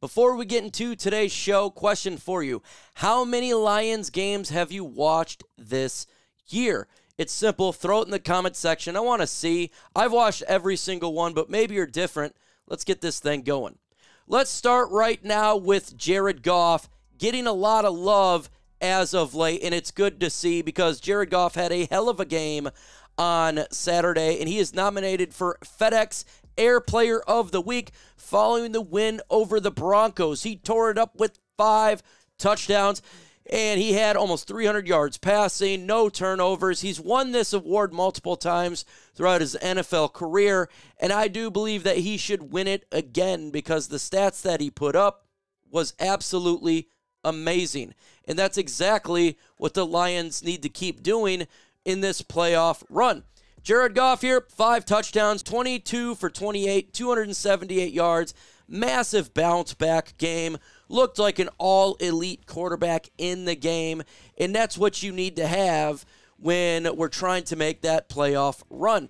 Before we get into today's show, question for you How many Lions games have you watched this year? It's simple. Throw it in the comment section. I want to see. I've watched every single one, but maybe you're different. Let's get this thing going. Let's start right now with Jared Goff getting a lot of love as of late, and it's good to see because Jared Goff had a hell of a game on Saturday, and he is nominated for FedEx Air Player of the Week following the win over the Broncos. He tore it up with five touchdowns and he had almost 300 yards passing, no turnovers. He's won this award multiple times throughout his NFL career, and I do believe that he should win it again because the stats that he put up was absolutely amazing. And that's exactly what the Lions need to keep doing in this playoff run. Jared Goff here, five touchdowns, 22 for 28, 278 yards, massive bounce back game. Looked like an all elite quarterback in the game, and that's what you need to have when we're trying to make that playoff run.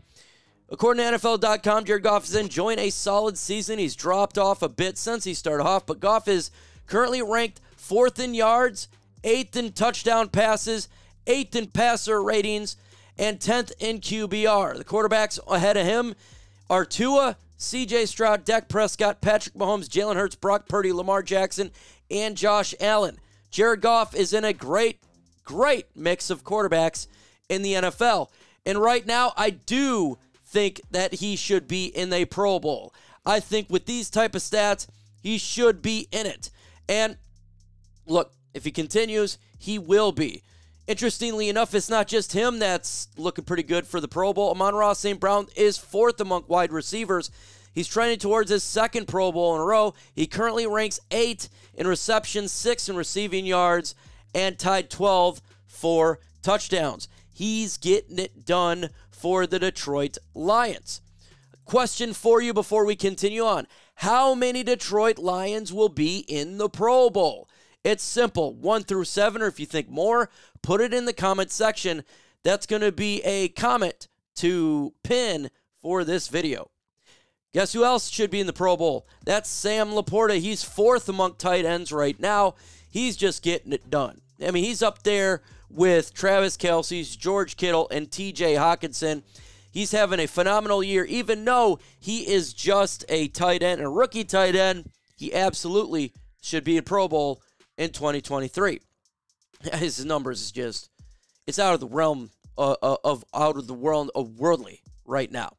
According to NFL.com, Jared Goff is enjoying a solid season. He's dropped off a bit since he started off, but Goff is currently ranked fourth in yards, eighth in touchdown passes, eighth in passer ratings, and 10th in QBR. The quarterbacks ahead of him are Tua, CJ Stroud, Dak Prescott, Patrick Mahomes, Jalen Hurts, Brock Purdy, Lamar Jackson, and Josh Allen. Jared Goff is in a great, great mix of quarterbacks in the NFL. And right now, I do think that he should be in a Pro Bowl. I think with these type of stats, he should be in it. And look, if he continues, he will be. Interestingly enough, it's not just him that's looking pretty good for the Pro Bowl. Amon-Ra St. Brown is fourth among wide receivers. He's trending towards his second Pro Bowl in a row. He currently ranks eight in receptions, six in receiving yards, and tied 12 for touchdowns. He's getting it done for the Detroit Lions. Question for you before we continue on How many Detroit Lions will be in the Pro Bowl? It's simple one through seven, or if you think more, put it in the comment section. That's going to be a comment to pin for this video. Guess who else should be in the Pro Bowl? That's Sam LaPorta. He's fourth among tight ends right now. He's just getting it done. I mean, he's up there with Travis Kelce's, George Kittle, and TJ Hockenson. He's having a phenomenal year, even though he is just a tight end, a rookie tight end. He absolutely should be in Pro Bowl in 2023. His numbers is just it's out of the realm uh, uh, of out of the world of worldly right now.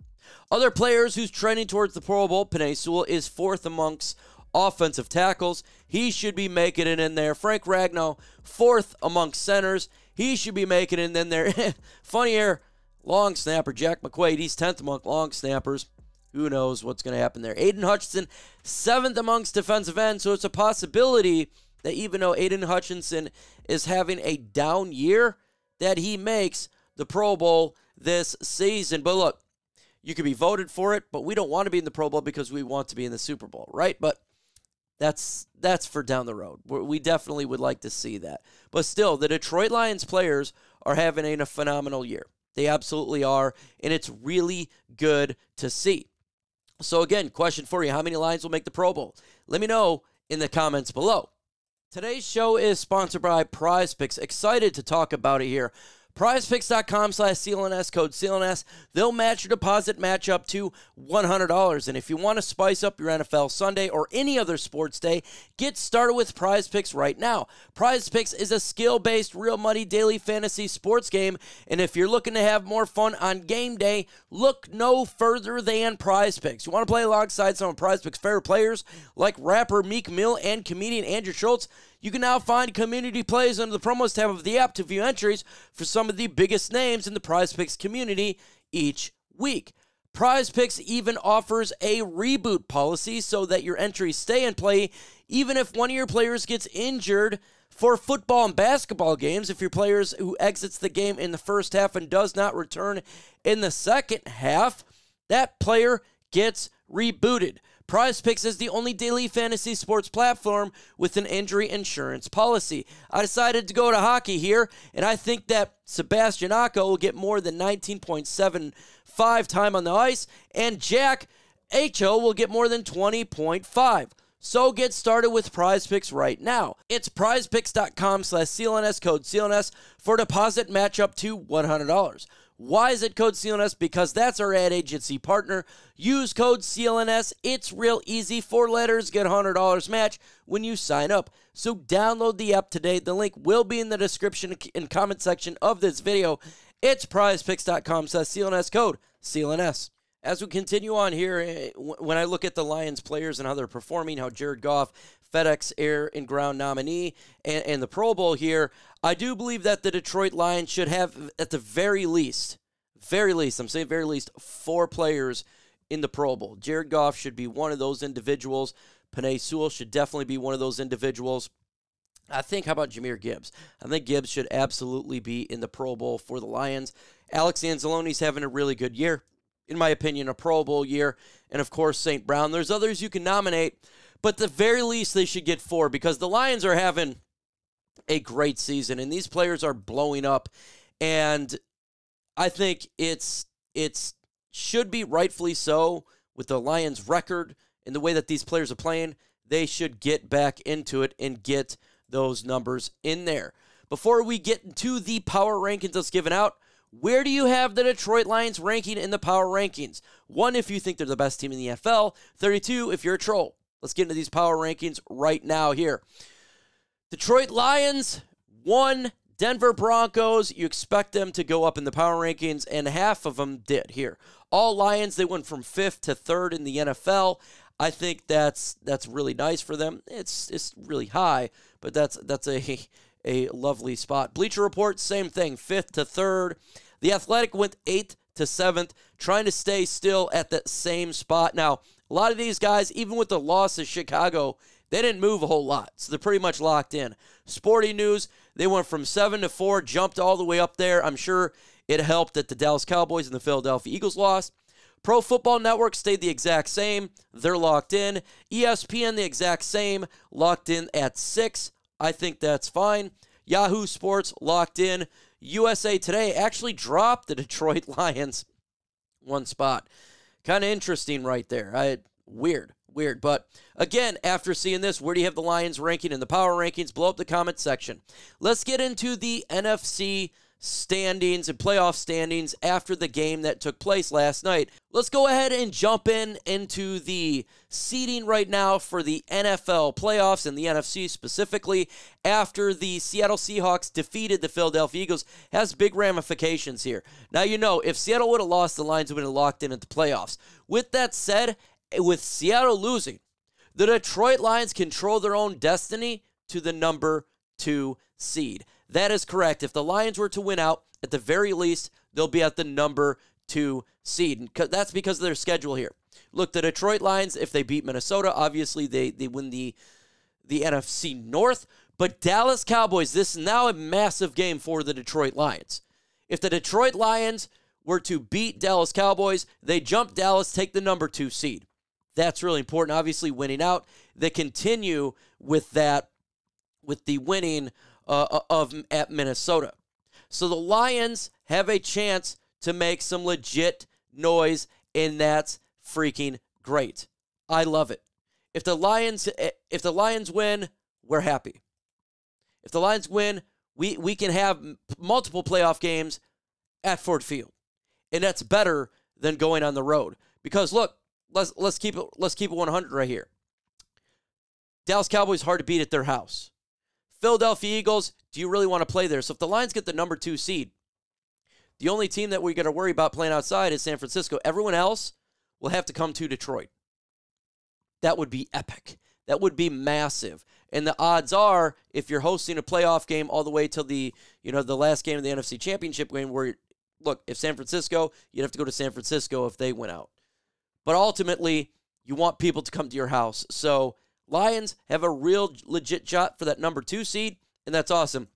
Other players who's trending towards the Pro Bowl, Penei Sewell is fourth amongst offensive tackles. He should be making it in there. Frank Ragnow, fourth amongst centers. He should be making it in there. Funny here, long snapper Jack McQuaide. He's 10th among long snappers. Who knows what's going to happen there? Aiden Hutchinson, seventh amongst defensive ends. So it's a possibility that even though Aiden Hutchinson is having a down year, that he makes the Pro Bowl this season. But look, you could be voted for it, but we don't want to be in the Pro Bowl because we want to be in the Super Bowl, right? But that's that's for down the road. We definitely would like to see that. But still, the Detroit Lions players are having a phenomenal year. They absolutely are, and it's really good to see. So again, question for you, how many Lions will make the Pro Bowl? Let me know in the comments below. Today's show is sponsored by Prize Picks. Excited to talk about it here. PrizePicks.com slash CLNS code CLNS. They'll match your deposit match up to $100. And if you want to spice up your NFL Sunday or any other sports day, get started with Prize Picks right now. Prize Picks is a skill based, real money daily fantasy sports game. And if you're looking to have more fun on game day, look no further than Prize Picks. You want to play alongside some of Prize Picks' favorite players like rapper Meek Mill and comedian Andrew Schulz? You can now find community plays under the promos tab of the app to view entries for some of the biggest names in the Prize Picks community each week. Prize Picks even offers a reboot policy so that your entries stay in play even if one of your players gets injured for football and basketball games. If your players who exits the game in the first half and does not return in the second half, that player gets rebooted. Prize Picks is the only daily fantasy sports platform with an injury insurance policy. I decided to go to hockey here, and I think that Sebastian Aho will get more than 19.75 time on the ice, and Jack HO will get more than 20.5. So get started with Prize Picks right now. It's prizepicks.com slash CLNS code CLNS for deposit match up to $100. Why is it code CLNS? Because that's our ad agency partner. Use code CLNS. It's real easy. Four letters, get $100 match when you sign up. So download the app today. The link will be in the description and comment section of this video. It's prizepicks.com slash CLNS code CLNS. As we continue on here, eh, when I look at the Lions players and how they're performing, how Jared Goff, FedEx Air and Ground nominee, and, and the Pro Bowl here, I do believe that the Detroit Lions should have, at the very least, very least, I'm saying very least, four players in the Pro Bowl. Jared Goff should be one of those individuals. Penei Sewell should definitely be one of those individuals. I think, how about Jahmyr Gibbs? I think Gibbs should absolutely be in the Pro Bowl for the Lions. Alex Anzalone's having a really good year in my opinion, a Pro Bowl year. And of course, St. Brown. There's others you can nominate, but the very least, they should get four because the Lions are having a great season and these players are blowing up. And I think it's it's should be rightfully so with the Lions record and the way that these players are playing. They should get back into it and get those numbers in there. Before we get into the power rankings that's given out, where do you have the Detroit Lions ranking in the power rankings? One, if you think they're the best team in the NFL. 32, if you're a troll. Let's get into these power rankings right now here. Detroit Lions, one. Denver Broncos, you expect them to go up in the power rankings, and half of them did here. All Lions, they went from fifth to third in the NFL. I think that's that's really nice for them. It's it's really high, but that's that's a a lovely spot. Bleacher Report, same thing, fifth to third. The Athletic went eighth to seventh, trying to stay still at that same spot. Now, a lot of these guys, even with the loss of Chicago, they didn't move a whole lot, so they're pretty much locked in. Sporting news, they went from seven to four, jumped all the way up there. I'm sure it helped that the Dallas Cowboys and the Philadelphia Eagles lost. Pro Football Network stayed the exact same. They're locked in. ESPN, the exact same, locked in at six. I think that's fine. Yahoo Sports, locked in. USA Today actually dropped the Detroit Lions one spot. Kind of interesting right there. I weird, weird. But again, after seeing this, where do you have the Lions ranking in the power rankings? Blow up the comment section. Let's get into the NFC standings and playoff standings after the game that took place last night. Let's go ahead and jump in into the seeding right now for the NFL playoffs and the NFC specifically after the Seattle Seahawks defeated the Philadelphia Eagles has big ramifications here. Now you know if Seattle would have lost the Lions would have locked in at the playoffs. With that said, with Seattle losing, the Detroit Lions control their own destiny to the number 2 seed. That is correct. If the Lions were to win out, at the very least, they'll be at the number two seed. That's because of their schedule here. Look, the Detroit Lions, if they beat Minnesota, obviously they, they win the the NFC North. But Dallas Cowboys, this is now a massive game for the Detroit Lions. If the Detroit Lions were to beat Dallas Cowboys, they jump Dallas, take the number two seed. That's really important. Obviously, winning out. They continue with that, with the winning uh, uh, of at Minnesota. So the Lions have a chance to make some legit noise, and that's freaking great. I love it. If the Lions eh, if the Lions win, we're happy. If the Lions win, we we can have multiple playoff games at Ford Field. And that's better than going on the road. Because look, let's let's keep it let's keep it 100 right here. Dallas Cowboys hard to beat at their house. Philadelphia Eagles, do you really want to play there? So if the Lions get the number two seed, the only team that we got to worry about playing outside is San Francisco. Everyone else will have to come to Detroit. That would be epic. That would be massive. And the odds are, if you're hosting a playoff game all the way till the you know the last game of the NFC Championship game, where look, if San Francisco, you'd have to go to San Francisco if they went out. But ultimately, you want people to come to your house. So Lions have a real legit shot for that number two seed, and that's awesome.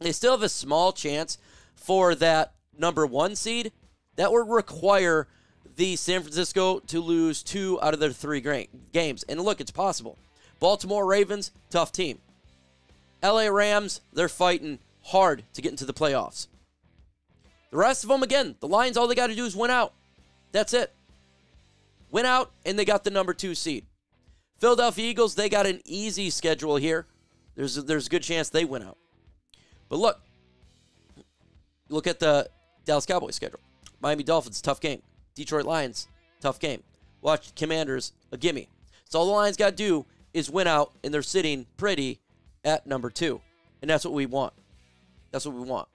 They still have a small chance for that number one seed. That would require the San Francisco to lose two out of their three games. And look, it's possible. Baltimore Ravens, tough team. LA Rams, they're fighting hard to get into the playoffs. The rest of them, again, the Lions, all they got to do is win out. That's it. Win out, and they got the number two seed. Philadelphia Eagles, they got an easy schedule here. There's a, there's a good chance they win out. But look, look at the Dallas Cowboys schedule. Miami Dolphins, tough game. Detroit Lions, tough game. Watch Commanders, a gimme. So all the Lions got to do is win out, and they're sitting pretty at number two. And that's what we want. That's what we want.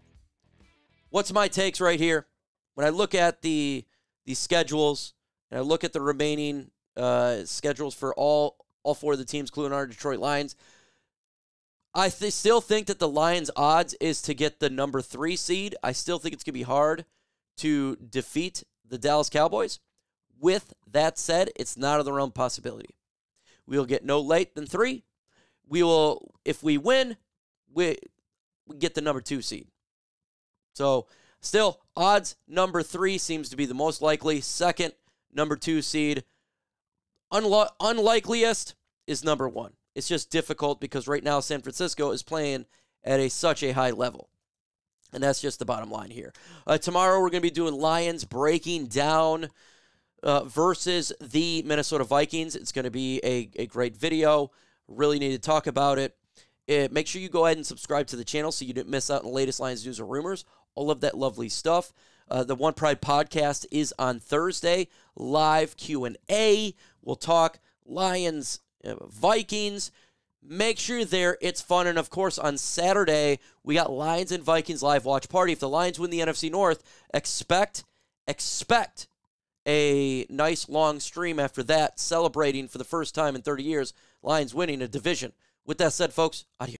What's my takes right here? When I look at the the schedules and I look at the remaining uh, schedules for all all four of the teams, including our Detroit Lions, I th- still think that the Lions' odds is to get the number three seed. I still think it's gonna be hard to defeat the Dallas Cowboys. With that said, it's not of the realm possibility. We will get no late than three. We will, if we win, we, we get the number two seed. So, still, odds number three seems to be the most likely. Second, number two seed. Unlo- unlikeliest is number one. It's just difficult because right now San Francisco is playing at a such a high level. And that's just the bottom line here. Uh, tomorrow we're going to be doing Lions breaking down uh, versus the Minnesota Vikings. It's going to be a, a great video. Really need to talk about it. it. Make sure you go ahead and subscribe to the channel so you don't miss out on the latest Lions news or rumors. All of that lovely stuff. Uh, the One Pride podcast is on Thursday. Live Q and A. We'll talk Lions, uh, Vikings. Make sure you're there. It's fun. And of course, on Saturday, we got Lions and Vikings live watch party. If the Lions win the NFC North, expect, expect a nice long stream after that, celebrating for the first time in 30 years, Lions winning a division. With that said, folks, adios.